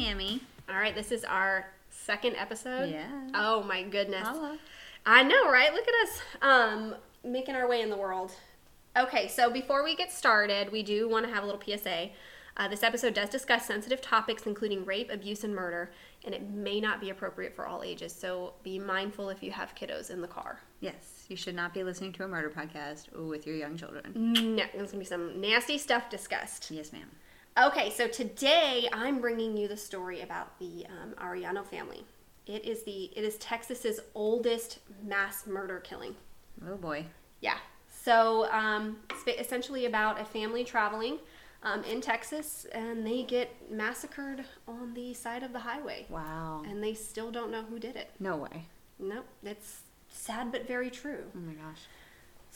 Hey, Caitlin. Hey, Tammy. All right, this is our second episode. Yeah. Oh my goodness. Holla. I know, right? Look at us, um, making our way in the world. Okay, so before we get started, we do want to have a little PSA. Uh, this episode does discuss sensitive topics, including rape, abuse, and murder, and it may not be appropriate for all ages. So be mindful if you have kiddos in the car. Yes, you should not be listening to a murder podcast with your young children. No, there's gonna be some nasty stuff discussed. Yes, ma'am. Okay, so today I'm bringing you the story about the um, Arellano family. It is the it is Texas's oldest mass murder killing. Oh boy. Yeah. So um, it's essentially about a family traveling um, in Texas, and they get massacred on the side of the highway, Wow. and they still don't know who did it. No way. Nope, it's sad but very true. Oh my gosh.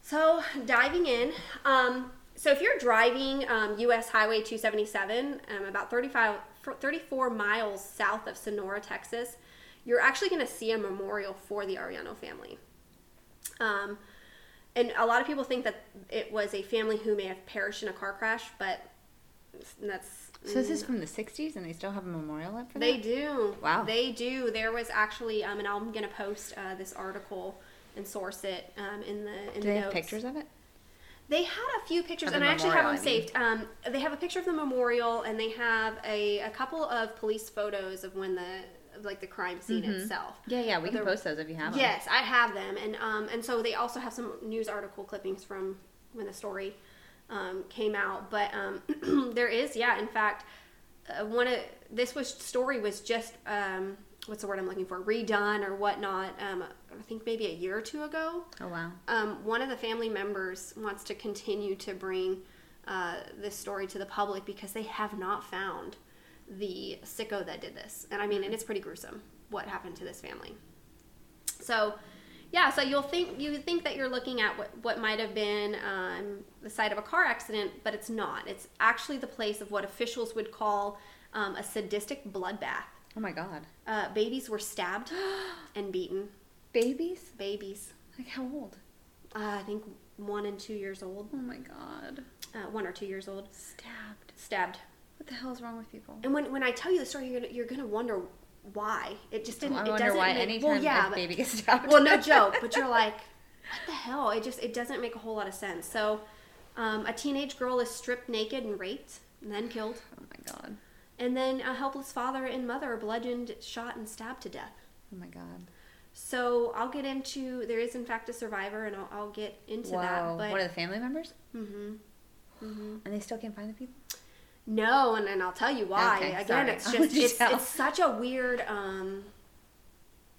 So diving in, um, so if you're driving um, U.S. Highway 277, um, about 35, 34 miles south of Sonora, Texas, you're actually going to see a memorial for the Arellano family. Um, and a lot of people think that it was a family who may have perished in a car crash, but that's So this is from the '60s, and they still have a memorial up for they that. do. Wow. They do. There was actually, um, and I'm gonna post uh, this article and source it um, in the in Do the they have notes. pictures of it? They had a few pictures, and I actually have them I mean. saved. Um, they have a picture of the memorial, and they have a, a couple of police photos of when the of, like the crime scene itself. Yeah, yeah. We But can post those if you have them. Yes, I have them, and um, and so they also have some news article clippings from when the story um, came out. But um, there is, yeah, in fact, uh, one of this was story was just um, what's the word I'm looking for redone or whatnot. Um, I think maybe a year or two ago. Oh wow. Um, one of the family members wants to continue to bring uh, this story to the public because they have not found the sicko that did this. And I mean, and it's pretty gruesome what happened to this family. So, yeah, so you'll think you think that you're looking at what, what might have been um, the site of a car accident, but it's not. It's actually the place of what officials would call um, a sadistic bloodbath. Oh my god. Uh, babies were stabbed and beaten. Babies? Babies, Like how old? uh, I think one and two years old. Oh my god. uh, one or two years old, Stabbed. stabbed. What the hell is wrong with people? And when, when I tell you the story, you're gonna, you're gonna wonder why it just didn't. I it wonder doesn't why make, anytime well, yeah, but- baby gets stabbed. well, no joke, but you're like, what the hell? It just it doesn't make a whole lot of sense. So, um, a teenage girl is stripped naked and raped, and then killed, Oh my god. And then a helpless father and mother are bludgeoned, shot, and stabbed to death. Oh my god. So I'll get into there is in fact a survivor, and I'll, I'll get into wow. that. But One of the family members? hmm hmm And they still can't find the people? No, and, and I'll tell you why. Okay, Again, sorry. it's just it's, tell. it's such a weird um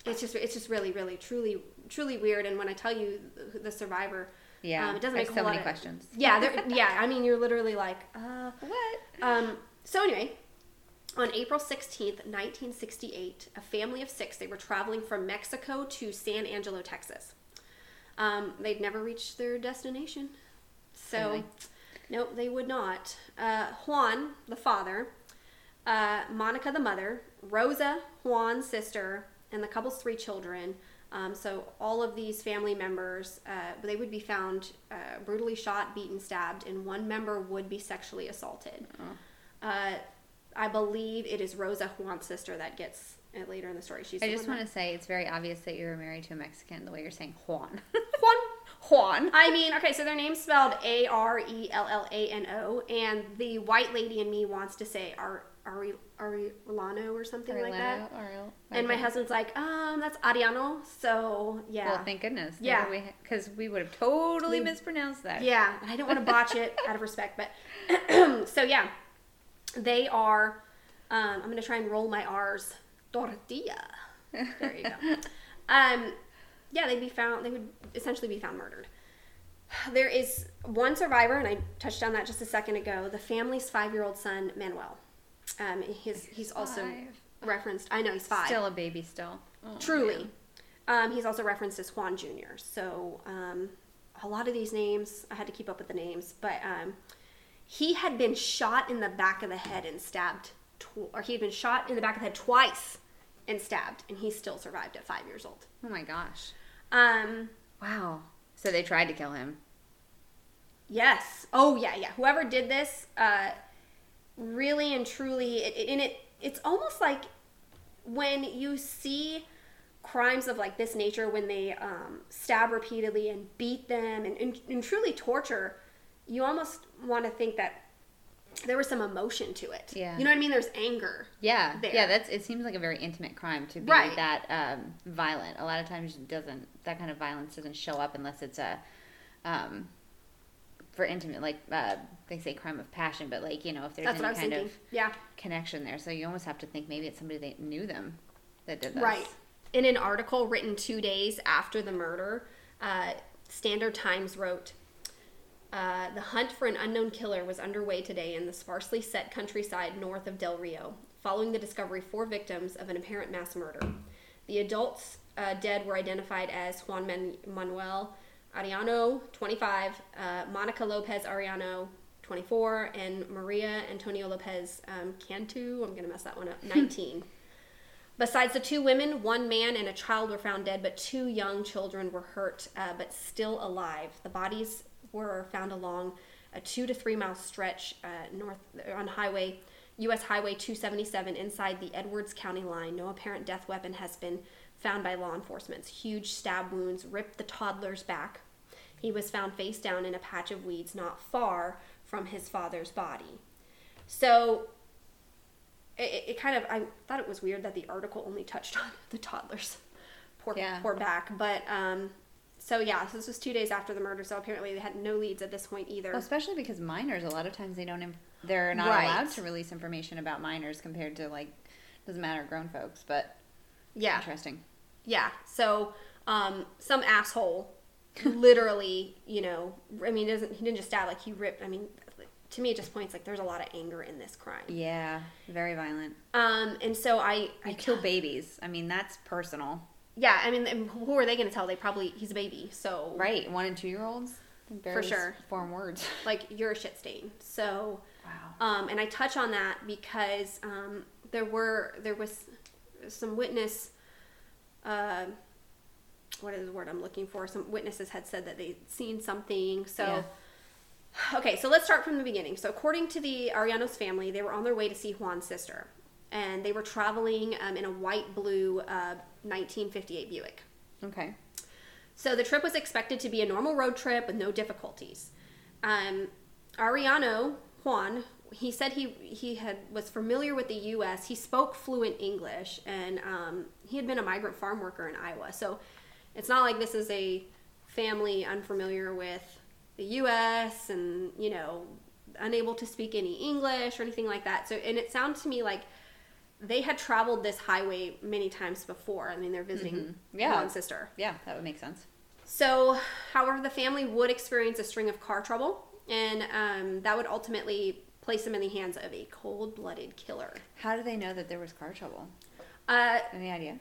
it's just it's just really really truly truly weird and when I tell you the, the survivor Yeah. um, it doesn't make a so whole many lot of- questions. yeah yeah I mean you're literally like uh What? um so anyway on April 16th 1968 a family of 6 they were traveling from Mexico to San Angelo Texas um they'd never reached their destination so Really? Nope, they would not. Uh, Juan, the father, uh, Monica, the mother, Rosa, Juan's sister, and the couple's three children. Um, so all of these family members, uh, they would be found uh, brutally shot, beaten, stabbed, and one member would be sexually assaulted. Oh. I believe it is Rosa, Juan's sister, that gets it later in the story. She's I just want to say it's very obvious that you're married to a Mexican the way you're saying Juan. Juan. Juan. I mean, okay, so their name's spelled A R E L L A N O, and the white lady in me wants to say Ar Ari Arilano or something like that. And my husband's like, um, that's Arellano. So yeah, Well, thank goodness. Yeah. Because we, would have totally We- mispronounced that. yeah. I don't want to botch it out of respect, but so yeah, they are. Um, I'm gonna try and roll my R's. Tortilla. There you go. Um, yeah, they'd be found. They would essentially be found murdered. There is one survivor, and I touched on that just a second ago. The family's five-year-old son, Manuel. Um, his he's also Five. referenced. I know he's five. Still a baby, still. Oh, Truly. Um, he's also referenced as Juan Jr. So um, a lot of these names, I had to keep up with the names, but um, he had been shot in the back of the head and stabbed, tw- or he had been shot in the back of the head twice and stabbed, and he still survived at five years old. Oh my gosh. Um, Wow. So they tried to kill him. yes. Oh yeah, yeah. Whoever did this, uh, really and truly, it, it, and it it's almost like when you see crimes of like this nature, when they um, stab repeatedly and beat them and, and, and truly torture, you almost want to think that there was some emotion to it. Yeah. You know what I mean? There's anger. Yeah, there. yeah. That's. It seems like a very intimate crime to be Right. that um, violent. A lot of times, it doesn't that kind of violence doesn't show up unless it's a, um, for intimate, like uh, they say, crime of passion. But like you know, if there's That's any kind thinking. of Yeah. connection there, so you almost have to think maybe it's somebody that knew them that did this. Right. In an article written two days after the murder, uh, Standard Times wrote uh, The hunt for an unknown killer was underway today in the sparsely set countryside north of Del Rio, following the discovery of four victims of an apparent mass murder. The adults uh, dead were identified as Juan Man- Manuel Arellano, 25, uh, Monica Lopez Arellano, 24, and Maria Antonio Lopez um, Cantu, I'm going to mess that one up, 19. Besides the two women, one man and a child were found dead, but two young children were hurt, uh, but still alive. The bodies were found along a two to three mile stretch uh, north on highway U.S. Highway 277 inside the Edwards County line. No apparent death weapon has been found by law enforcement. Huge stab wounds ripped the toddler's back. He was found face down in a patch of weeds not far from his father's body. So it, it kind of I thought it was weird that the article only touched on the toddler's poor Yeah. poor back, but um, so yeah, so this was two days after the murder, so apparently they had no leads at this point either. Well, especially because minors, a lot of times they don't. Im- they're not Right. allowed to release information about minors compared to like doesn't matter grown folks. But yeah, interesting. yeah. So um, some asshole, literally, you know, I mean, doesn't he didn't just stab like he ripped. I mean, to me, it just points like there's a lot of anger in this crime. Yeah, very violent. Um, and so I, I You kill babies. I mean, that's personal, yeah, I mean, who are they going to tell? They probably he's a baby, so right? One and two year olds For sure. form words. like you're a shit stain. So Wow. Um, and I touch on that because um, there were there was some witness. Uh, what is the word I'm looking for? Some witnesses had said that they'd seen something. So, okay, so let's start from the beginning. So, according to the Arellanos family, they were on their way to see Juan's sister, and they were traveling um, in a white blue uh, 1958 Buick. Okay. So the trip was expected to be a normal road trip with no difficulties. Um, Arellano Juan, he said he he had was familiar with the U.S. He spoke fluent English, and um, he had been a migrant farm worker in Iowa. So it's not like this is a family unfamiliar with the U.S. and you know unable to speak any English or anything like that. So and it sounded to me like they had traveled this highway many times before. I mean, they're visiting Mhm. Yeah. Juan's sister. Yeah, that would make sense. So, however, the family would experience a string of car trouble, and um, that would ultimately place them in the hands of a cold blooded killer. How do they know that there was car trouble? Uh, Any idea?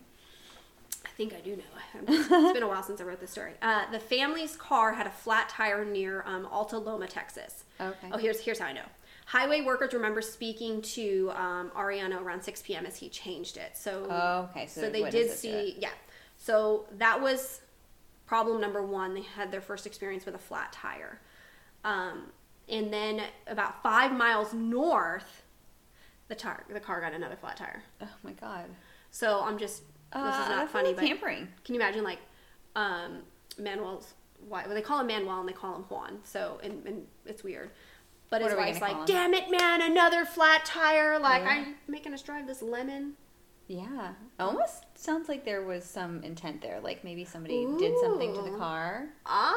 I think I do know. it's been a while since I wrote this story. Uh, the family's car had a flat tire near um, Alta Loma, Texas. Okay. Oh, here's here's how I know. Highway workers remember speaking to um, Arellano around 6 p.m. as he changed it. So, Oh, okay. So, so they did see, yeah. So that was problem number one. They had their first experience with a flat tire. Um, and then about five miles north, the tar- the car got another flat tire. Oh my god. So I'm just this Uh, is not funny, but tampering. can you imagine like um, Manuel's wife? Well, they call him Manuel and they call him Juan. So and, and it's weird. But What his wife's like, "Damn it, man! Another flat tire! Like Yeah. I'm making us drive this lemon." Yeah. Almost sounds like there was some intent there. Like maybe somebody did something to the car. Ah,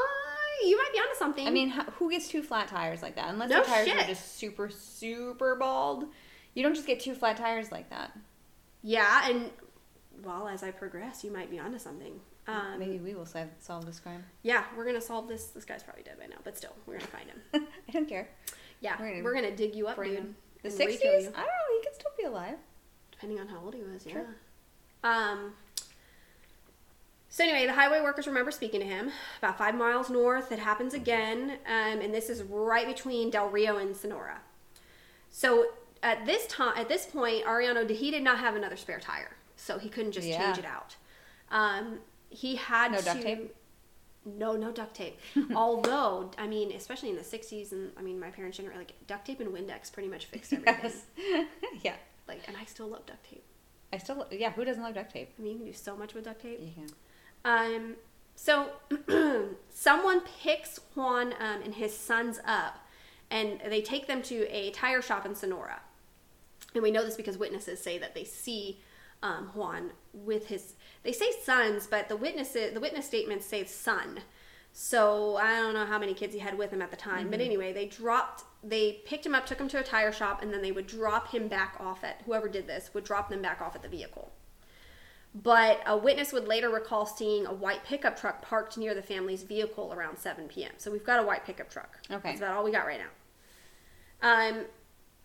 you might be onto something. I mean, who gets two flat tires like that? Unless No the tires are just super, super bald. You don't just get two flat tires like that. Yeah, and well, as I progress, you might be onto something. Um, Maybe we will solve, solve this crime. Yeah, we're gonna solve this. This guy's probably dead by now, but still, we're gonna find him. I don't care. Yeah, We're we're gonna gonna, dig you up, dude. The sixties? I don't know. He could still be alive. depending on how old he was. Yeah. Sure. Um. So anyway, the highway workers remember speaking to him about five miles north. It happens again, um, and this is right between Del Rio and Sonora. So at this time, at this point, Arellano did- he did not have another spare tire, so he couldn't just Yeah. change it out. Um, he had No to, duct tape? No, no duct tape. Although, I mean, especially in the '60s, and I mean, my parents' generation, like duct tape and Windex pretty much fixed everything. Yes. yeah. Like, and I still love duct tape. I still, yeah, who doesn't love duct tape? I mean, you can do so much with duct tape. You can. Um, so someone picks Juan um, and his sons up, and they take them to a tire shop in Sonora. And we know this because witnesses say that they see um, Juan with his. They say sons, but the witnesses, the witness statements say son. So I don't know how many kids he had with him at the time, but anyway, they dropped. They picked him up, took him to a tire shop, and then they would drop him back off at whoever did this would drop them back off at the vehicle. But a witness would later recall seeing a white pickup truck parked near the family's vehicle around 7 p.m. So we've got a white pickup truck. Okay. That's about all we got right now. Um,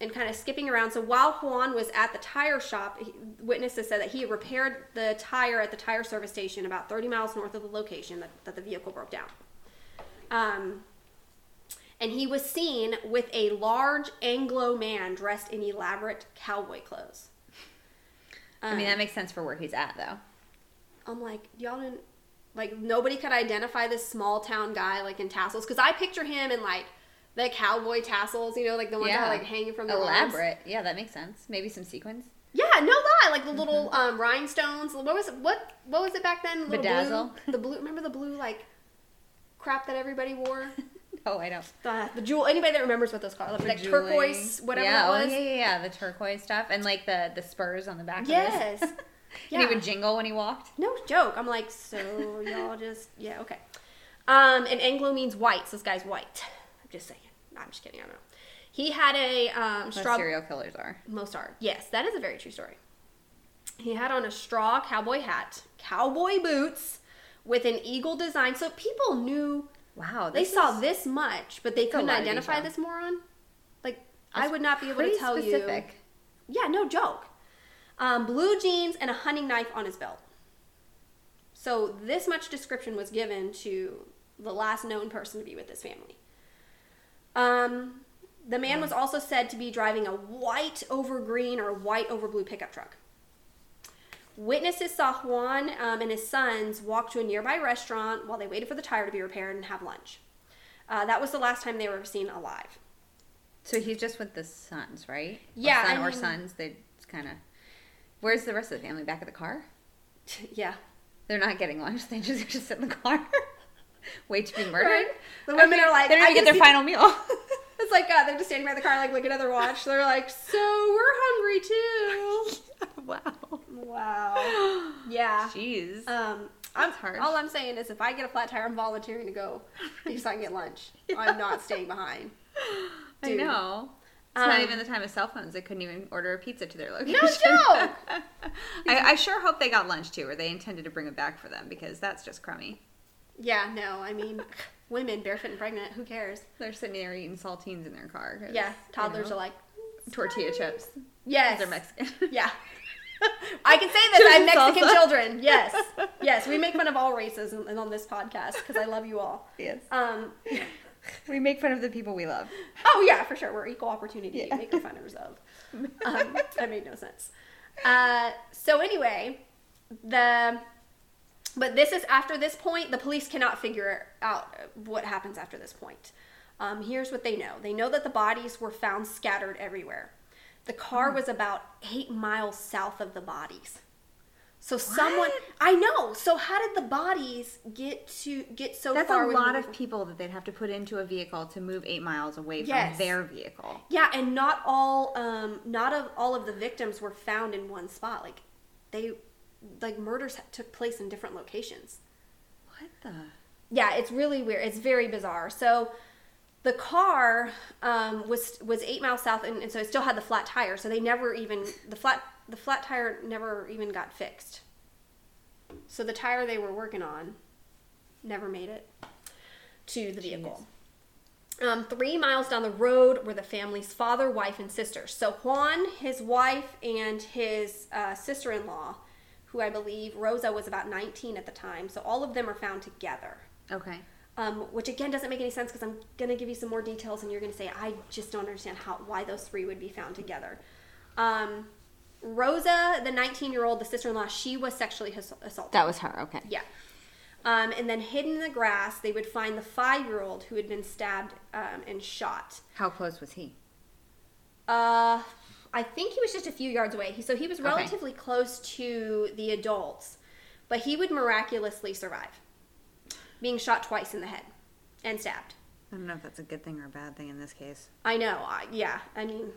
and kind of skipping around. So while Juan was at the tire shop, he, witnesses said that he repaired the tire at the tire service station about 30 miles north of the location that, that the vehicle broke down. Um, and he was seen with a large Anglo man dressed in elaborate cowboy clothes. I mean, that makes sense for where he's at, though. I'm like, y'all didn't like nobody could identify this small town guy like in tassels because I picture him in like the cowboy tassels, you know, like the ones that are like hanging from the arms. Elaborate. Yeah, that makes sense. Maybe some sequins. Yeah, no lie, like the little um, rhinestones. What was it? What what was it back then? The little Bedazzle? Blue, the blue. Remember the blue like crap that everybody wore? Oh, I don't. The, the jewel. Anybody that remembers what those called? Like Jeweling. turquoise, whatever yeah, it was. Oh, yeah, yeah, yeah. The turquoise stuff. And like the, the spurs on the back Yes. Yeah. And he would jingle when he walked. No joke. I'm like, so y'all just yeah, okay. Um, and Anglo means white, so this guy's white. Just saying. No, I'm just kidding. I don't know. He had a um, Most straw. serial killers are. Most are. Yes, that is a very true story. He had on a straw cowboy hat, cowboy boots with an eagle design. So people knew Wow. they saw is this much, but they couldn't identify this moron. Like I would not be able to tell specific. you. Yeah, no joke. Um, blue jeans and a hunting knife on his belt. So this much description was given to the last known person to be with this family. Um, the man was also said to be driving a white over green or white over blue pickup truck. Witnesses saw Juan um, and his sons walk to a nearby restaurant while they waited for the tire to be repaired and have lunch. Uh, that was the last time they were seen alive. So he's just with the sons, right? Or Yeah, son I or sons. They kind of. Where's the rest of the family? Back at the car? yeah. They're not getting lunch. They just just sit in the car. Wait to be murdered. Right. The women are like, they don't I even get their see- final meal. It's like uh, they're just standing by the car, like looking at their watch. They're like, "So we're hungry too." wow. Wow. Yeah. Jeez. Um, I'm harsh. all I'm saying is if I get a flat tire, I'm volunteering to go because I can get lunch. I'm not staying behind. I know. It's not Um, even the time of cell phones. They couldn't even order a pizza to their location. No joke. I, I sure hope they got lunch too, or they intended to bring it back for them because that's just crummy. Yeah, no, I mean, women barefoot and pregnant, who cares? They're sitting there eating saltines in their car. Yeah, you toddlers know, are like, tortilla chips. yes, They're Mexican. Yeah. I can say this. I'm Mexican salsa. children. Yes. Yes. We make fun of all races and on this podcast because I love you all. yes. Um, We make fun of the people we love. oh, yeah, for sure. We're equal opportunity Yeah. maker funners of. Um, that made no sense. Uh, so, anyway, the. But this is after this point, the police cannot figure out what happens after this point. Um, here's what they know they know that the bodies were found scattered everywhere. The car Hmm. was about eight miles south of the bodies. So someone, I know. So how did the bodies get to get so That's far? That's a lot of people that they'd have to put into a vehicle to move eight miles away Yes. from their vehicle. Yeah, and not all, um, not of all of the victims were found in one spot. Like they, like murders took place in different locations. What the? yeah, it's really weird. It's very bizarre. So the car um, was was eight miles south, and, and so it still had the flat tire. So they never even the flat the flat tire never even got fixed. So the tire they were working on never made it to the vehicle. Um, three miles down the road were the family's father, wife, and sister. So Juan, his wife, and his uh, sister-in-law, who I believe Rosa was about 19 at the time. So all of them are found together Okay. um, which again doesn't make any sense because I'm gonna give you some more details, and you're gonna say I just don't understand how why those three would be found together. Um, Rosa, the 19 year old, the sister in law, she was sexually ass- assaulted. That was her. Okay. yeah. Um, and then hidden in the grass, they would find the five year old who had been stabbed um, and shot. How close was he? Uh, I think he was just a few yards away. So he was Okay. relatively close to the adults, but he would miraculously survive being shot twice in the head and stabbed. I don't know if that's a good thing or a bad thing in this case. I know. I, yeah. I mean,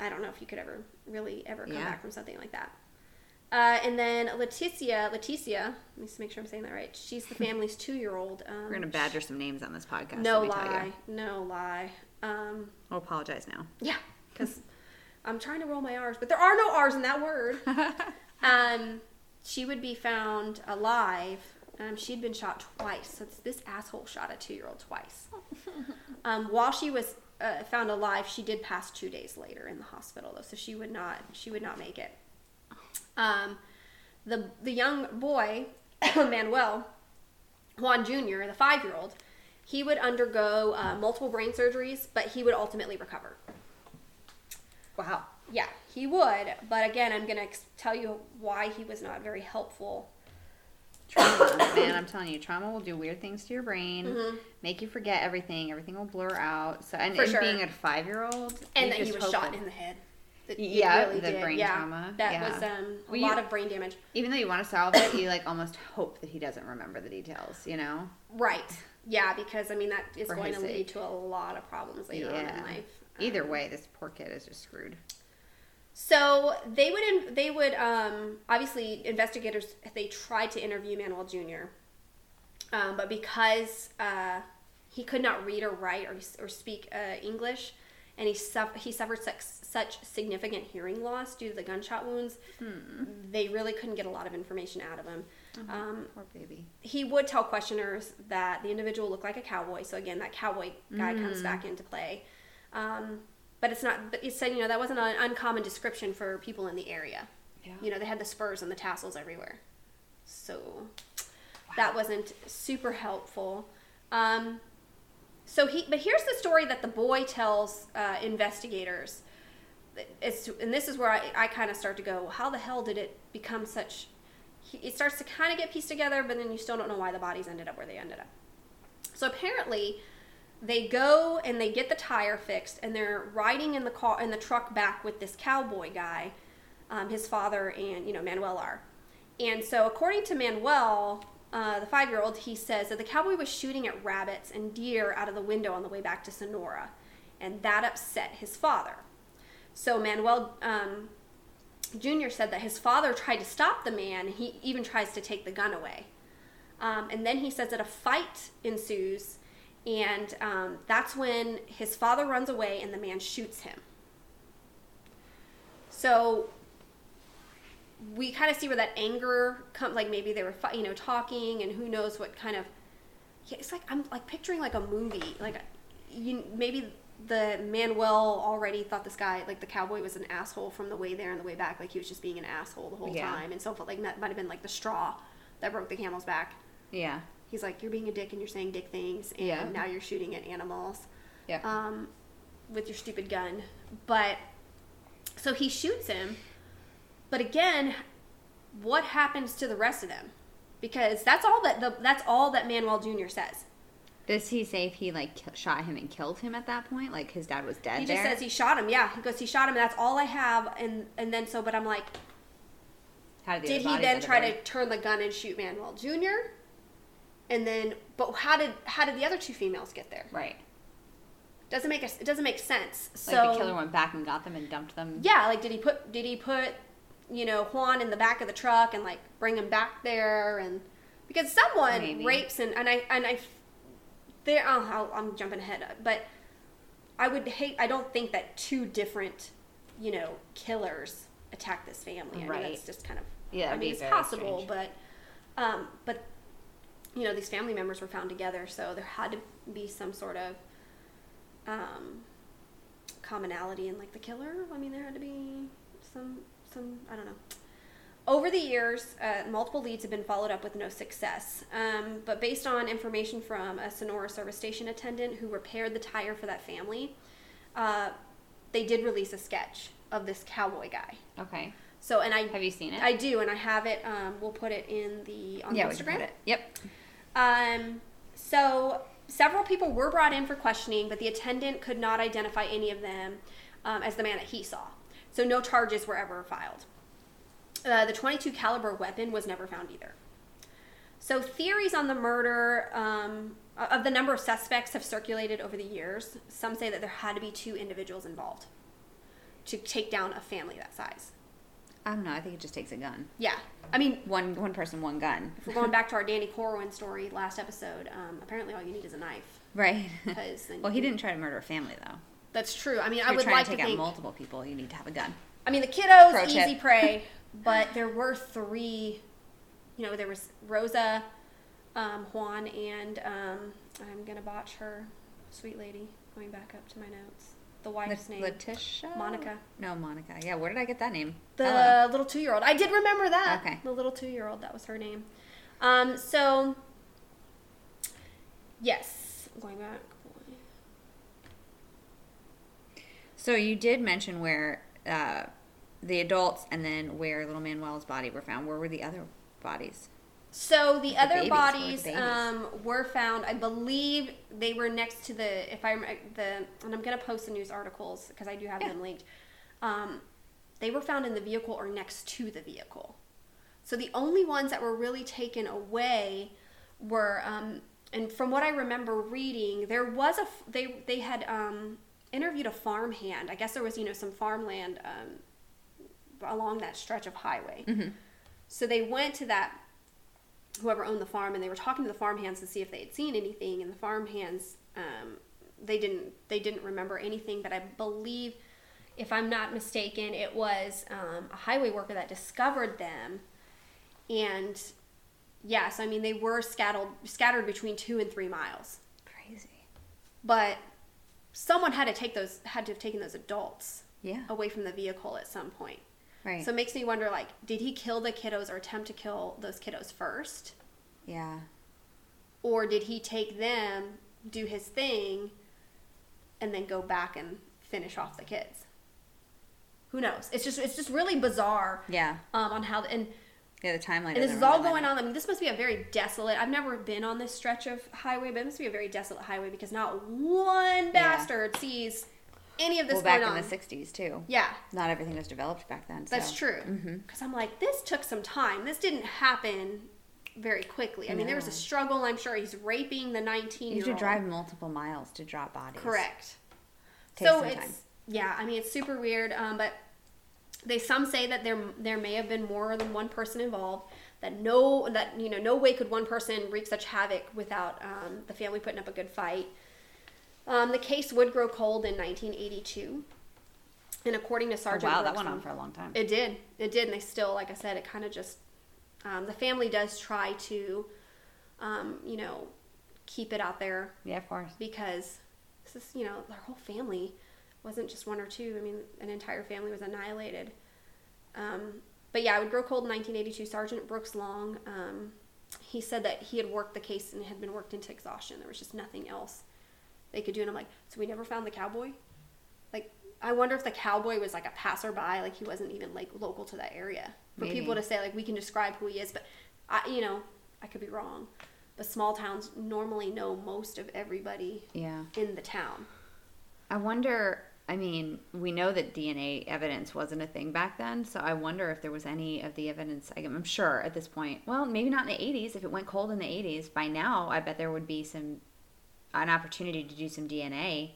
I don't know if you could ever really ever come Yeah. back from something like that. Uh, and then Leticia, Leticia, let me just make sure I'm saying that right. She's the family's two-year-old. Um, We're gonna badger some names on this podcast. No let me tell lie, no lie. Um, I'll apologize now. yeah, because I'm trying to roll my R's, but there are no R's in that word. um, she would be found alive. Um, she'd been shot twice. So this asshole shot a two-year-old twice. Um, while she was uh, found alive, she did pass two days later in the hospital, though, so she would not she would not make it. Um, the the young boy Manuel Juan Jr., the five-year-old, he would undergo uh, multiple brain surgeries, but he would ultimately recover. Wow. Yeah, he would, but again, I'm gonna ex- tell you why he was not very helpful. Trauma, man, I'm telling you, trauma will do weird things to your brain, Mhm. make you forget everything. Everything will blur out. So, and, and sure. being a five year old, And that he was shot in the head. It Yeah, the brain yeah, trauma, That yeah. was um, a Well, lot you- of brain damage. Even though you want to solve it, you like almost hope that he doesn't remember the details. You know? Right. Yeah, because I mean that is For going to lead to a lot of problems later on in life. Either way, this poor kid is just screwed. So they would they would um, obviously investigators they tried to interview Manuel Jr. Um, but because uh, he could not read or write or, or speak uh, English, and he suff- he suffered such, such significant hearing loss due to the gunshot wounds, they really couldn't get a lot of information out of him. Um, Poor baby. he would tell questioners that the individual looked like a cowboy. So again, that cowboy guy comes back into play. Um, but it's not. But it said you know that wasn't an uncommon description for people in the area. Yeah. You know they had the spurs and the tassels everywhere. So that wasn't super helpful. Um, so he, but here's the story that the boy tells uh, investigators. It's, and this is where I, I kind of start to go, how the hell did it become such? He, it starts to kind of get pieced together, but then you still don't know why the bodies ended up where they ended up. So apparently, they go and they get the tire fixed, and they're riding in the car in the truck back with this cowboy guy, um, his father and you know Manuel are. And so, according to Manuel, uh, the five year old, he says that the cowboy was shooting at rabbits and deer out of the window on the way back to Sonora, and that upset his father. So, Manuel um, Jr. said that his father tried to stop the man, he even tries to take the gun away. Um, and then he says that a fight ensues, and um, that's when his father runs away and the man shoots him. So we kind of see where that anger comes. Like maybe they were, you know, talking, and who knows what kind of. Yeah, it's like I'm like picturing like a movie. Like you maybe the Manuel already thought this guy, like the cowboy, was an asshole from the way there and the way back. Like he was just being an asshole the whole Yeah. time, and so felt like that might have been like the straw that broke the camel's back. Yeah. He's like, you're being a dick and you're saying dick things, and Yeah. now you're shooting at animals Yeah. um, with your stupid gun. But so he shoots him. But again, what happens to the rest of them? Because that's all that the, that's all that Manuel Jr. says. Does he say if he like shot him and killed him at that point? Like his dad was dead He just there? says he shot him. Yeah, he goes he shot him. And that's all I have. And and then so, but I'm like, How the did he then try to turn the gun and shoot Manuel Jr.? And then, but how did how did the other two females get there? Right. Doesn't make a, it doesn't make sense. So Like the killer went back and got them and dumped them. yeah, like did he put did he put you know Juan in the back of the truck and like bring him back there and because someone Maybe. rapes and and I and I there oh, I'll- I'm jumping ahead but I would hate I don't think that two different you know killers attack this family. I mean Right. that's just kind of Yeah, I mean it's possible strange. but um but you know these family members were found together so there had to be some sort of um commonality in like the killer. I mean, there had to be some some I don't know. Over the years, uh, multiple leads have been followed up with no success. Um, but based on information from a Sonora service station attendant who repaired the tire for that family, uh, they did release a sketch of this cowboy guy. Okay. So, and I Have you seen it? I do, and I have it. Um, we'll put it in the on yeah, Instagram. put it. Yep. Um, so several people were brought in for questioning, but the attendant could not identify any of them um, as the man that he saw. So no charges were ever filed. Uh, the 22 caliber weapon was never found either. So theories on the murder um, of the number of suspects have circulated over the years. Some say that there had to be two individuals involved to take down a family that size. I don't know. I think it just takes a gun. Yeah, I mean, One one person, one gun. if we're going back to our Danny Corwin story last episode, um, apparently all you need is a knife. Right. Well, he didn't try to murder a family though. That's true. I mean, If I would like to to take think. out multiple people, you need to have a gun. I mean, the kiddos Pro tip. easy prey, but there were three. You know, there was Rosa, um, Juan, and um, I'm gonna botch her, sweet lady. Going back up to my notes, the wife's La- name, Letitia. Monica. No, Monica. Yeah. Where did I get that name? the Hello. little two-year-old. I did remember that. Okay. the little two-year-old. That was her name. Um, so yes, going back. So you did mention where uh, the adults and then where little Manuel's body were found. Where were the other bodies? So the, The other babies, where the bodies um, were found. I believe they were next to the. If I'm the, and I'm gonna post the news articles because I do have Yeah. them linked. Um, they were found in the vehicle or next to the vehicle. So the only ones that were really taken away were, um, and from what I remember reading, there was a they they had um, interviewed a farmhand. I guess there was you know some farmland um, along that stretch of highway. Mm-hmm. So they went to that whoever owned the farm and they were talking to the farmhands to see if they had seen anything and the farmhands um, they didn't they didn't remember anything but i believe if i'm not mistaken it was um, a highway worker that discovered them and yes i mean they were scattered scattered between two and three miles Crazy. but someone had to take those had to have taken those adults Yeah. away from the vehicle at some point Right. so it makes me wonder like did he kill the kiddos or attempt to kill those kiddos first yeah. or did he take them do his thing and then go back and finish off the kids who knows it's just it's just really bizarre Yeah. um, on how and, Yeah. The timeline. and this is all going on i mean this must be a very desolate i've never been on this stretch of highway but it must be a very desolate highway because not one bastard sees any of this Well, back in on the '60s too. yeah Not everything was developed back then. that's so. true Mhm. because i'm like this took some time this didn't happen very quickly i mean there was a struggle i'm sure he's raping the 19 You year have old to drive multiple miles to drop bodies. Correct. Takes so some it's time. yeah, I mean it's super weird. Um, but they some say that there there may have been more than one person involved. That no that you know no way could one person wreak such havoc without um, the family putting up a good fight. Um, the case would grow cold in 1982, and according to Oh, Sergeant wow, that Brooks went on for a long time. it did. It did, and they still, like I said, it kind of just. Um, the family does try to, um, you know, keep it out there yeah, of course. because this is, you know, their whole family wasn't just one or two. I mean, an entire family was annihilated. Um, but yeah, it would grow cold in 1982. Sergeant Brooks Long, um, he said that he had worked the case and had been worked into exhaustion. There was just nothing else they could do. And I'm like, so we never found the cowboy? Like, I wonder if the cowboy was like a passerby, like he wasn't even like local to that area. For Maybe. people to say like we can describe who he is, but I, you know, I could be wrong. But small towns normally know most of everybody Yeah. in the town. I wonder. I mean, we know that DNA evidence wasn't a thing back then, so I wonder if there was any of the evidence. I'm sure at this point. Well, maybe not in the 80s. If it went cold in the 80s, by now, I bet there would be some an opportunity to do some DNA.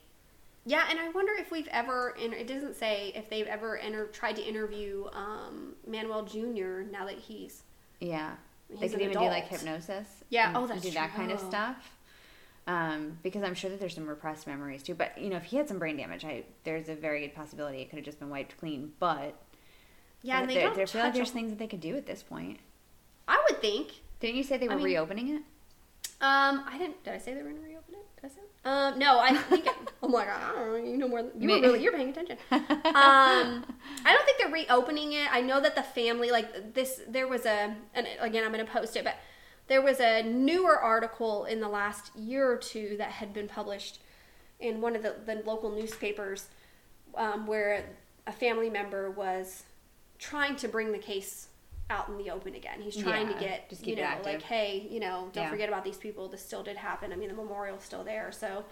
Yeah, and I wonder if we've ever, and it doesn't say if they've ever enter, tried to interview um, Manuel Jr. now that he's Yeah, He's they could even do like hypnosis. Yeah, oh, that's do that kind of stuff. Um, because I'm sure that there's some repressed memories too. But you know, if he had some brain damage, I there's a very good possibility it could have just been wiped clean. But yeah, and they don't there feel like there's things that they could do at this point. I would think. Didn't you say they I were mean- reopening it? Um, I didn't. Did I say they were going to reopen it? Did I say? that? Um, no, I think. I'm like, I don't know. You know more. Than, You were really you're paying attention. Um, I don't think they're reopening it. I know that the family, like this, there was a, and again, I'm going to post it, but there was a newer article in the last year or two that had been published in one of the, the local newspapers um, where a family member was trying to bring the case out in the open again. He's trying Yeah, to get just you know like hey you know don't Yeah. forget about these people. This still did happen. I mean the memorial's still there. So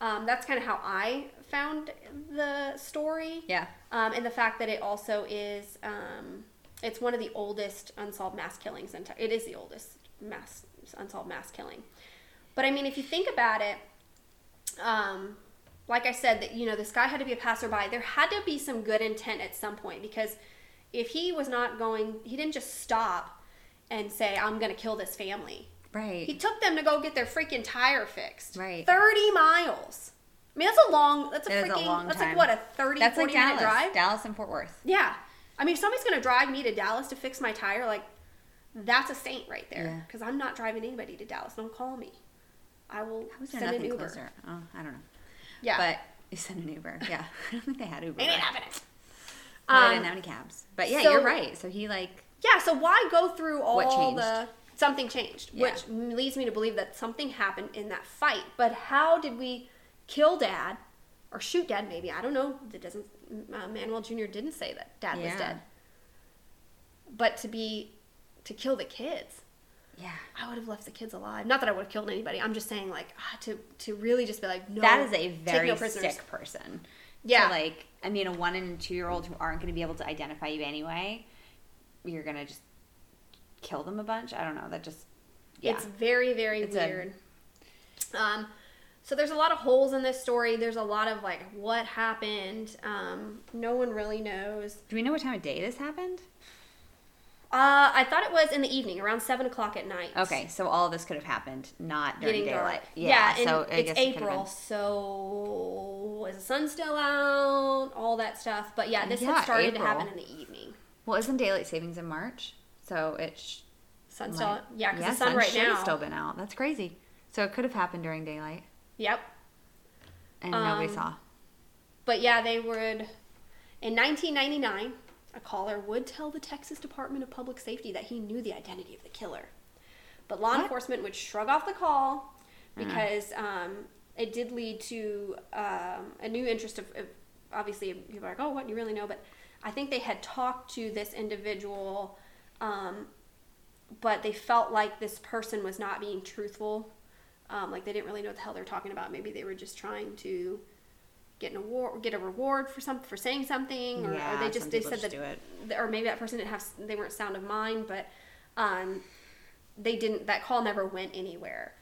um, that's kind of how I found the story. Yeah. Um, and the fact that it also is, um, it's one of the oldest unsolved mass killings. In it is the oldest mass unsolved mass killing. But I mean, if you think about it, um, like I said, that you know, this guy had to be a passerby. There had to be some good intent at some point because if he was not going, he didn't just stop and say, "I'm going to kill this family." Right. He took them to go get their freaking tire fixed. Right. 30 miles. I mean, that's a long, that's a That is a freaking, long that's like what, a 30, That's 40 like minute Dallas. drive? Dallas and Fort Worth. Yeah. I mean, if somebody's going to drive me to Dallas to fix my tire, like, that's a saint right there. Because I'm not driving anybody to Dallas. Don't call me. I will send an Uber. closer? Oh, I don't know. Yeah. But you sent an Uber. Yeah. I don't think they had Uber. Ain't it back. happening? Well, Um, didn't have any cabs. But yeah, so- you're right. So he like Yeah, so why go through all What changed? the something changed, Yeah. which leads me to believe that something happened in that fight. But how did we kill dad or shoot dad? Maybe I don't know. It doesn't. Uh, Manuel Jr. didn't say that dad was dead. But to be to kill the kids, yeah. I would have left the kids alive. Not that I would have killed anybody. I'm just saying, like, ah, to to really just be like, no, that is a very no sick person. Yeah. Like, I mean, a one and two year old who aren't going to be able to identify you anyway, you're going to just kill them a bunch. I don't know. That just, yeah. It's very, very It's a- weird. um, so there's a lot of holes in this story. There's a lot of like what happened. Um, no one really knows. Do we know what time of day this happened? Uh, I thought it was in the evening, around seven o'clock at night. Okay, so all of this could have happened not during Getting daylight. dark. Yeah, and so I it's guess it April, been- so is the sun still out? All that stuff. But yeah, this Yeah, had started April. to happen in the evening. Well, isn't daylight savings in March? So it. Sh- Sun still, yeah, because yeah, the sun, right now. still been out. That's crazy. So it could have happened during daylight, Yep. and nobody Um, saw. But yeah, they would. In 1999, a caller would tell the Texas Department of Public Safety that he knew the identity of the killer. But law What? enforcement would shrug off the call Uh-huh. because um, it did lead to um, a new interest of, of obviously people are like, oh, what do you really know? But I think they had talked to this individual, um, but they felt like this person was not being truthful. Um, like they didn't really know what the hell they were talking about. Maybe they were just trying to get an award, get a reward for some for saying something, or, or they just they said just that, or maybe that person didn't have they weren't sound of mind, but um, they didn't. That call never went anywhere.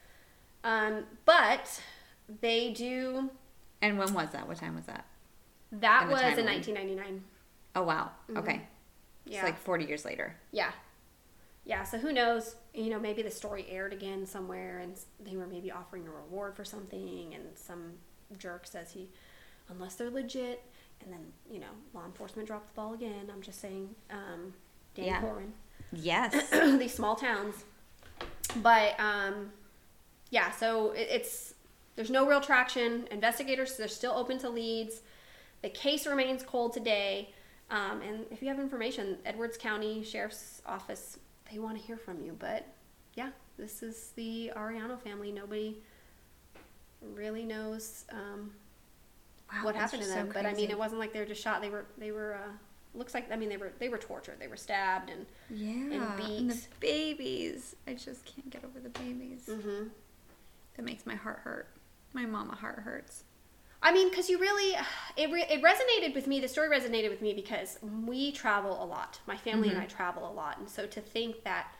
Um, but they do. And when was that? What time was that? That was in 1999. Oh wow. Mm-hmm. Okay. Yeah. It's like 40 years later. Yeah. Yeah, so who knows? You know, maybe the story aired again somewhere and they were maybe offering a reward for something and some jerk says he, unless they're legit, and then, you know, law enforcement dropped the ball again. I'm just saying, um, Danny Yeah. Corwin. Yes. These small towns. But, um, yeah, so it, it's, there's no real traction. Investigators, they're still open to leads. The case remains cold today. Um, and if you have information, Edwards County Sheriff's Office, they want to hear from you. But yeah, this is the Arellano family. Nobody really knows um, Wow, what happened to just so them. but I mean, it wasn't like they were just shot. They were they were uh, looks like I mean they were they were tortured. They were stabbed and Yeah. And beat. the babies. I just can't get over the babies. hmm That makes my heart hurt. My mama heart hurts. I mean, because you really, it, re- it resonated with me. The story resonated with me because we travel a lot. My family and I travel a lot. And so to think that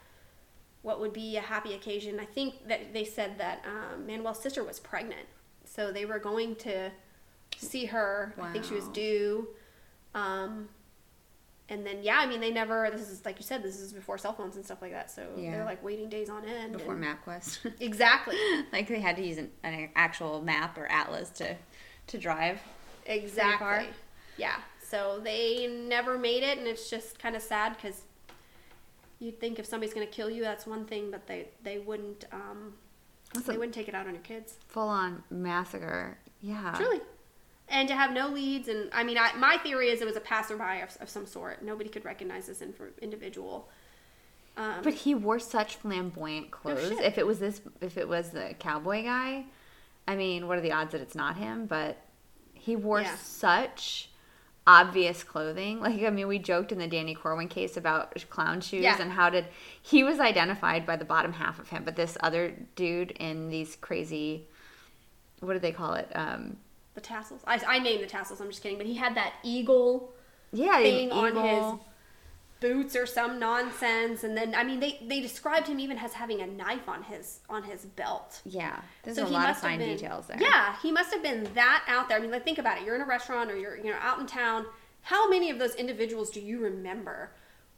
what would be a happy occasion, I think that they said that um, Manuel's sister was pregnant. So they were going to see her. I think she was due. Um, and then, yeah, I mean, they never, this is, like you said, this is before cell phones and stuff like that. So Yeah. they're like waiting days on end. Before and- MapQuest. Exactly. like they had to use an, an actual map or atlas to to drive. Exactly. Yeah. So they never made it, and it's just kind of sad because you'd think if somebody's going to kill you, that's one thing, but they they wouldn't um, That's they wouldn't take it out on your kids. full on massacre. Yeah. Truly. And to have no leads, and I mean, I, my theory is it was a passerby of, of some sort. Nobody could recognize this inf- individual. Um, But he wore such flamboyant clothes. if it was this, if it was the cowboy guy, I mean, what are the odds that it's not him? But he wore Yeah. such obvious clothing. Like I mean, we joked in the Danny Corwin case about clown shoes Yeah. and how did he was identified by the bottom half of him, but this other dude in these crazy, what do they call it? Um, The tassels. I, I named the tassels. I'm just kidding. But he had that eagle yeah, thing on his boots or some nonsense. And then I mean, they they described him even as having a knife on his on his belt. Yeah, there's So a he lot of fine been- details there. Yeah, he must have been that out there. I mean, like think about it. You're in a restaurant or you're you know out in town. How many of those individuals do you remember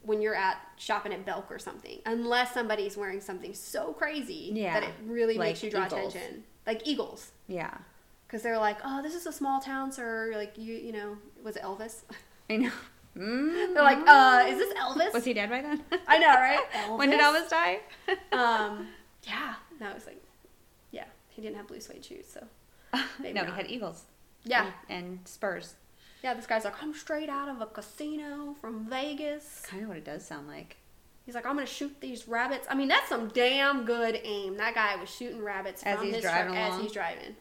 when you're at shopping at Belk or something? Unless somebody's wearing something so crazy Yeah, that it really like makes you draw Eagles. attention, like Eagles. yeah. Because they're like, oh, this is a small town, sir. Like you, you know, was it Elvis? I know. Mm. they're like, uh, is this Elvis? Was he dead by then? I know, right? when did Elvis? Elvis die? Um, yeah. No, it's like, yeah, he didn't have blue suede shoes, so maybe no, not. he had eagles. yeah, and, and spurs. yeah. This guy's like, I'm straight out of a casino from Vegas. Kind of what it does sound like. He's like, I'm gonna shoot these rabbits. I mean, that's some damn good aim. That guy was shooting rabbits As from he's his driving truck as he's driving.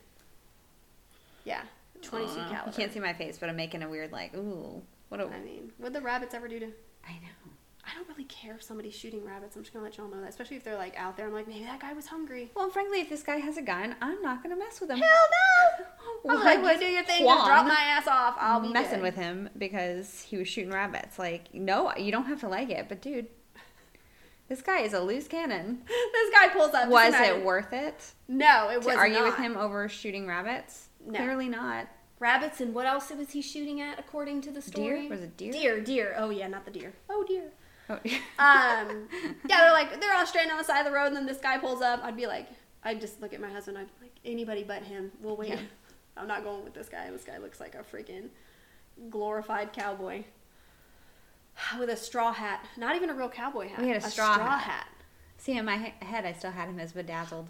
Yeah, 22 Aw, caliber. You can't see my face, but I'm making a weird like, ooh, what a. I mean, what the rabbits ever do to? I know. I don't really care if somebody's shooting rabbits. I'm just gonna let y'all know that, especially if they're like out there. I'm like, maybe that guy was hungry. Well, frankly, if this guy has a gun, I'm not gonna mess with him. Hell no! I'm like, would you do your thing. Just drop my ass off. I'll be messing dead. with him because he was shooting rabbits. Like, no, you don't have to like it, but dude, this guy is a loose cannon. this guy pulls up. Was it worth it No, it was. to argue not. with him over shooting rabbits? No. Clearly not. Rabbits and what else was he shooting at according to the story? Deer? Was it deer? Deer, deer. Oh yeah, not the deer. Oh deer. Oh. Um, yeah, they're like they're all stranded on the side of the road, and then this guy pulls up. I'd be like, I'd just look at my husband. I'd be like, anybody but him. We'll wait. Yeah. I'm not going with this guy. This guy looks like a freaking glorified cowboy with a straw hat. Not even a real cowboy hat. He had a straw hat. hat. See, in my he- head, I still had him as bedazzled.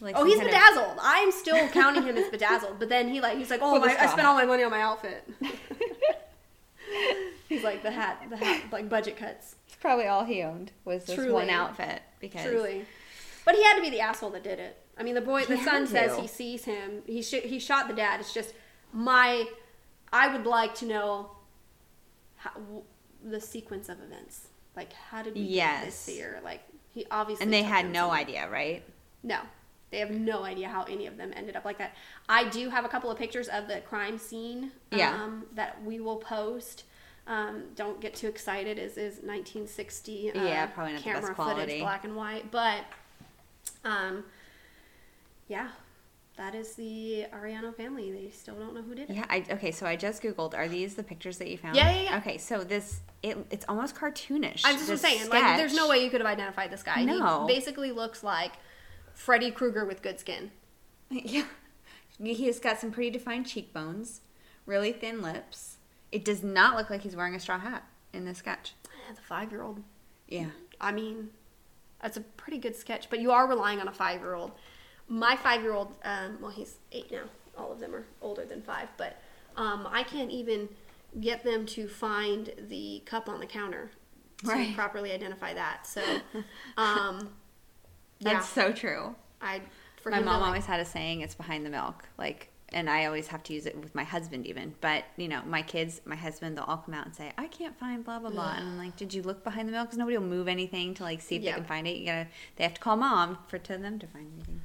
Like Oh, he's kind of- bedazzled. I'm still counting him as bedazzled. But then he like he's like, oh, my, I spent all my money on my outfit. he's like the hat, the hat, like budget cuts. It's probably all he owned was this Truly. one outfit because Truly, but he had to be the asshole that did it. I mean, the boy, the He son had says he sees him. He sh- he shot the dad. It's just my. I would like to know how, w- the sequence of events. Like, how did we get Yes. this here? Like, he obviously and they had no somewhere. idea, right? No, they have no idea how any of them ended up like that. I do have a couple of pictures of the crime scene Yeah. um, that we will post. Um, don't get too excited. Is is 1960? Uh, Yeah, probably not the camera best footage, black and white. But, um, yeah, that is the Arellano family. They still don't know who did it. Yeah. I, okay, so I just googled. Are these the pictures that you found? Yeah, yeah, yeah. Okay, so this it, it's almost cartoonish. I'm just saying, like, there's no way you could have identified this guy. No. He basically looks like Freddy Krueger with good skin. Yeah. He's got some pretty defined cheekbones, really thin lips. It does not look like he's wearing a straw hat in this sketch. The five year old Yeah. I mean, that's a pretty good sketch, but you are relying on a five year old. My five year old, um, well, he's eight now. All of them are older than five, but um, I can't even get them to find the cup on the counter to Right. properly identify that. So, um, yeah, That's so true. I for my mom like- always had a saying, it's behind the milk. Like, and I always have to use it with my husband even. But, you know, my kids, my husband, they'll all come out and say, I can't find blah, blah, blah. And I'm like, did you look behind the milk? Because nobody will move anything to, like, see if Yeah. they can find it. You gotta, they have to call mom for to them to find anything.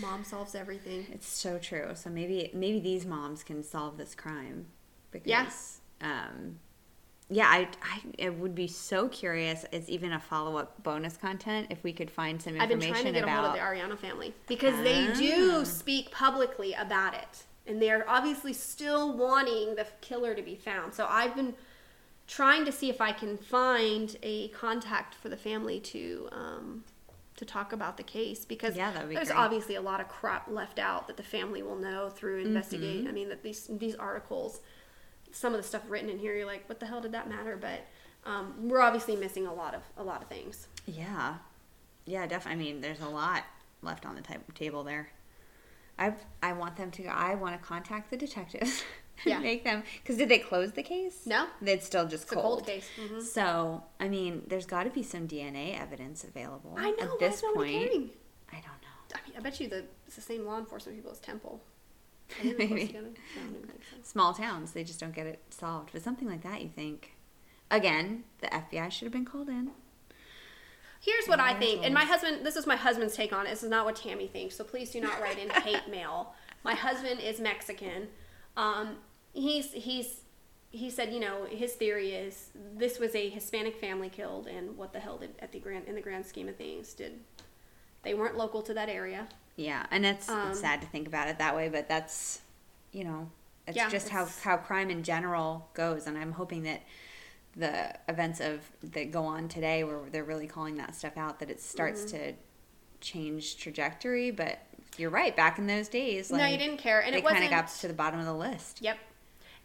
mom solves everything. It's so true. So maybe, maybe these moms can solve this crime. Because, Yeah. um, yeah, I, I it would be so curious as even a follow up bonus content if we could find some I've information been trying to get about a hold of the Arellano family because they do Ah. speak publicly about it, and they're obviously still wanting the killer to be found. So I've been trying to see if I can find a contact for the family to um, to talk about the case because Yeah, be there's great. obviously a lot of crap left out that the family will know through investigate. Mm-hmm. I mean that these these articles, some of the stuff written in here, you're like, what the hell did that matter? But um, we're obviously missing a lot of a lot of things. Yeah, yeah, definitely. I mean, there's a lot left on the table there. I I want them to. I want to contact the detectives. and Yeah. make them because did they close the case? No. it's still just It's a cold. cold case. Mhm. So I mean, there's got to be some DNA evidence available I know. at this point. caring? I don't know. I mean, I bet you the it's the same law enforcement people as Temple. Maybe. together? I don't even think so. Small towns, they just don't get it solved. But something like that, you think. Again, the FBI should have been called in. Here's what I think, and my husband. This is my husband's take on it. This is not what Tammy thinks. So please do not write in hate mail. My husband is Mexican. Um, he's he's he said, you know, his theory is this was a Hispanic family killed, and what the hell did at the grand in the grand scheme of things did they weren't local to that area. Yeah, and it's, Um, it's sad to think about it that way, but that's, you know, it's Yeah, just how, it's- how crime in general goes. And I'm hoping that the events of that go on today, where they're really calling that stuff out, that it starts Mm-hmm. to change trajectory. But you're right. Back in those days, like, no, you didn't care, and it kind of got to the bottom of the list. Yep.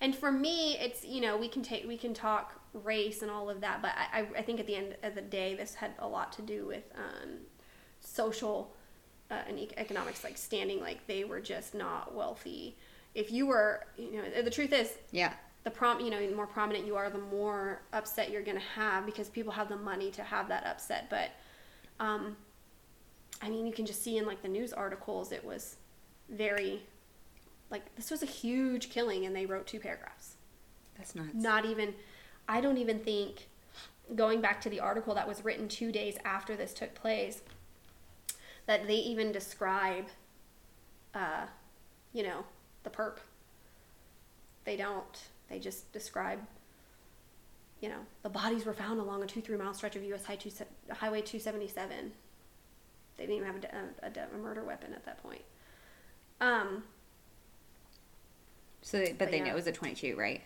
And for me, it's you know we can take we can talk race and all of that, but I, I- I think at the end of the day, this had a lot to do with um, social uh, and economics, like standing. Like they were just not wealthy. If you were, you know, the truth is, Yeah. the prom, you know, the more prominent you are, the more upset you're going to have because people have the money to have that upset. But, um, I mean, you can just see in like the news articles, it was very, like this was a huge killing, and they wrote two paragraphs. That's nuts. Not even, I don't even think, going back to the article that was written two days after this took place, that they even describe, uh, you know, the perp. They don't. They just describe, you know, the bodies were found along a two three mile stretch of U.S. High two, Highway 277. They didn't even have a, a, a murder weapon at that point. Um, So, they, but, But they yeah. know it was a 22, right?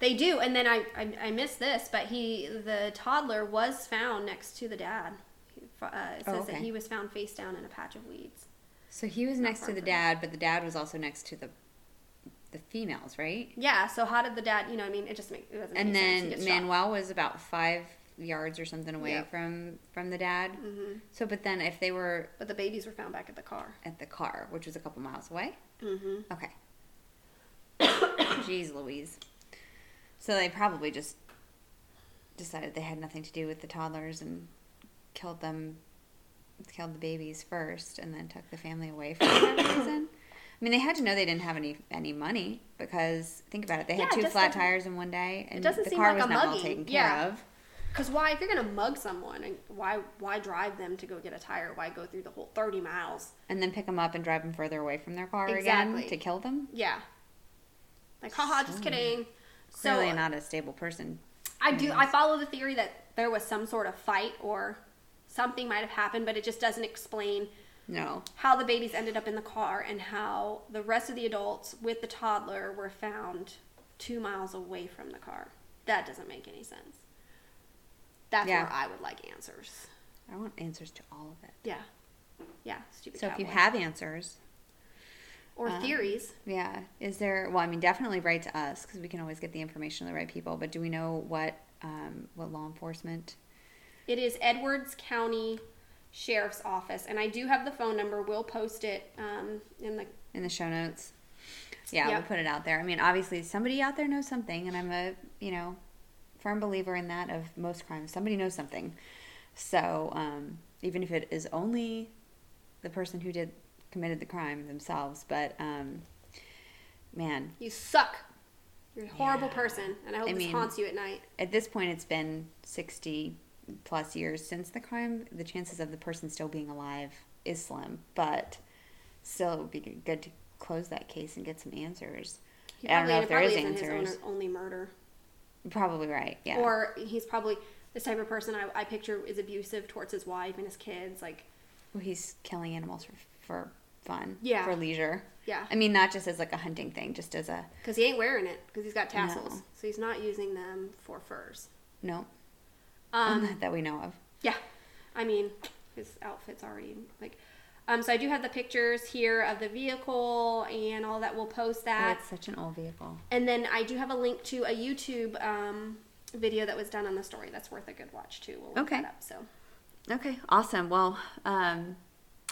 They do, and then I, I I missed this, but he the toddler was found next to the dad. Uh, it Oh, says that he was found face down in a patch of weeds. So he was Not next to the dad, but the dad was also next to the the females, right? Yeah. So how did the dad? You know, I mean, it just make it doesn't. and then He gets shot. Manuel was about five yards or something away Yep. from from the dad. Mhm. So, but then if they were But the babies were found back at the car. at the car, which was a couple miles away, Mm-hmm. okay. Jeez, Louise. So they probably just decided they had nothing to do with the toddlers and killed them, killed the babies first, and then took the family away for whatever reason. I mean, they had to know they didn't have any any money because think about it. They had Yeah, two flat tires in one day, and the car like was not well mugging. taken care Yeah. of. Because why, if you're gonna mug someone, and why why drive them to go get a tire? Why go through the whole thirty miles? and then pick them up and drive them further away from their car Exactly. again to kill them. Yeah. Like, haha, just So- kidding. Clearly so not a stable person. I do. I follow the theory that there was some sort of fight or something might have happened, but it just doesn't explain No. how the babies ended up in the car and how the rest of the adults with the toddler were found two miles away from the car. That doesn't make any sense. That's Yeah. where I would like answers. I want answers to all of it. Yeah. Yeah, stupid So if you have answers, or um, theories. yeah, is there? Well, I mean, definitely write to us because we can always get the information to the right people. But do we know what um, what law enforcement? It is Edwards County Sheriff's Office, and I do have the phone number. We'll post it um, in the in the show notes. Yeah, Yep. we'll put it out there. I mean, obviously, somebody out there knows something, and I'm a you know firm believer in that of most crimes. Somebody knows something. So um, even if it is only the person who did committed the crime themselves, but um, man, You suck. You're a horrible Yeah. person, and I hope I this mean- haunts you at night. at this point, it's been sixty plus years since the crime. The chances of the person still being alive is slim, but still, it would be good to close that case and get some answers. He I don't know if there is answers. his only murder. Probably right. Yeah. Or he's probably this type of person I, I picture is abusive towards his wife and his kids. Like, Well, he's killing animals for, for fun. Yeah. For leisure. yeah, I mean, not just as like a hunting thing, just as a because he ain't wearing it because he's got tassels, No. so he's not using them for furs. no, Um, that we know of. yeah, I mean, his outfit's already like. Um, so I do have the pictures here of the vehicle and all that. We'll post Oh, that. it's such an old vehicle. And then I do have a link to a YouTube um, video that was done on the story. That's worth a good watch too. We'll Okay. that up. So Okay, awesome. Well, um,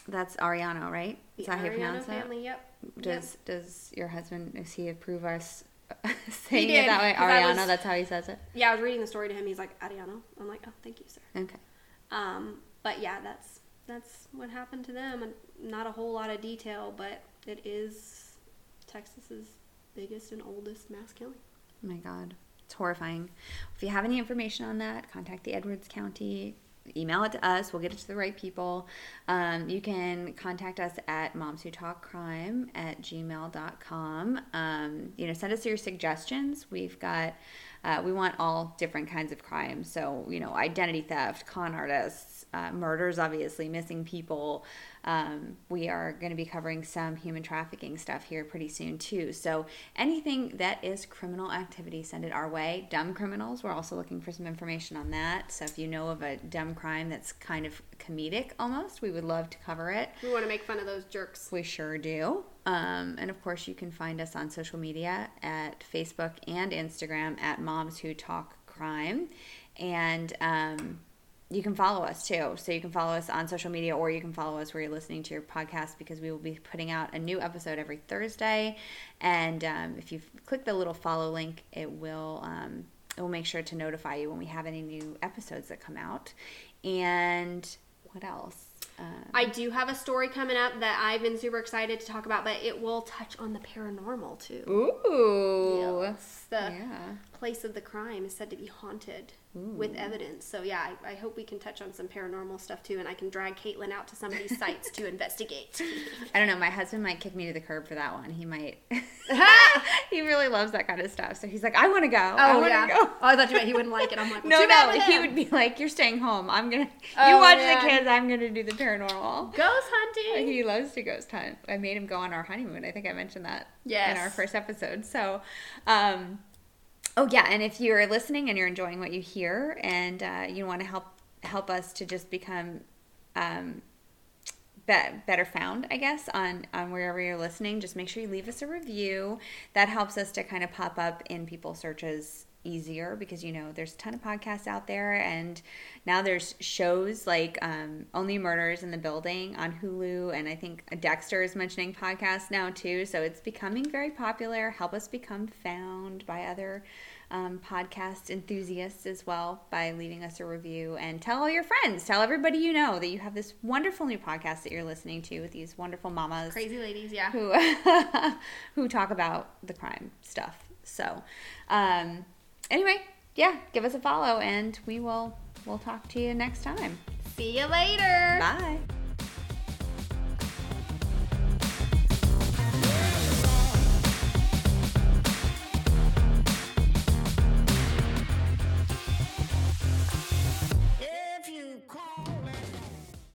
that's Arellano, right? the Is that how you pronounce it? family. Yep. Does does your husband does he approve us saying did, it that way, Ariana. Was- that's how he says it. Yeah, I was reading the story to him. He's like Ariana. I'm like, oh, thank you, sir. Okay. Um, but yeah, that's that's what happened to them, and not a whole lot of detail, but it is Texas's biggest and oldest mass killing. Oh my God. It's horrifying. If you have any information on that, contact the Edwards County. Email it to us. We'll get it to the right people. Um, you can contact us at moms who talk crime at gmail.com. Um, you know, send us your suggestions. We've got, uh, we want all different kinds of crimes. So, you know, identity theft, con artists, uh, murders, obviously, missing people. Um, we are going to be covering some human trafficking stuff here pretty soon, too. So, anything that is criminal activity, send it our way. Dumb criminals, we're also looking for some information on that. So, if you know of a dumb crime that's kind of comedic almost, we would love to cover it. We want to make fun of those jerks. We sure do. Um, and of course, you can find us on social media at Facebook and Instagram at Moms Who Talk Crime. And um, you can follow us too. So you can follow us on social media or you can follow us where you're listening to your podcast because we will be putting out a new episode every Thursday. And um, if you click the little follow link, it will. Um, it will make sure to notify you when we have any new episodes that come out. And what else? Uh, I do have a story coming up that I've been super excited to talk about, but it will touch on the paranormal too. Ooh. Yes, the Yeah. place of the crime is said to be haunted with evidence. So yeah, I, I hope we can touch on some paranormal stuff too, and I can drag Caitlin out to some of these sites to investigate. I don't know. My husband might kick me to the curb for that one. He might. he really loves that kind of stuff. So he's like, I want to go. I Oh want to yeah. go. Oh, I thought you meant he wouldn't like it. I'm like, well, No, no. He would be like, "You're staying home. I'm gonna. you Oh, watch man. the kids. I'm gonna do the paranormal." ghost hunting. He loves to ghost hunt. I made him go on our honeymoon. I think I mentioned that in our first episode. So, um, oh yeah, and if you're listening and you're enjoying what you hear, and uh, you want to help help us to just become um, be- better found, I guess, on on wherever you're listening, just make sure you leave us a review. That helps us to kind of pop up in people's searches easier because you know there's a ton of podcasts out there and now there's shows like um, only murders in the building on hulu and i think dexter is mentioning podcasts now too so it's becoming very popular help us become found by other um, podcast enthusiasts as well by leaving us a review and tell all your friends tell everybody you know that you have this wonderful new podcast that you're listening to with these wonderful mamas Crazy ladies, yeah. who who talk about the crime stuff. So, um, anyway, yeah, give us a follow, and we will we'll talk to you next time. See you later. Bye.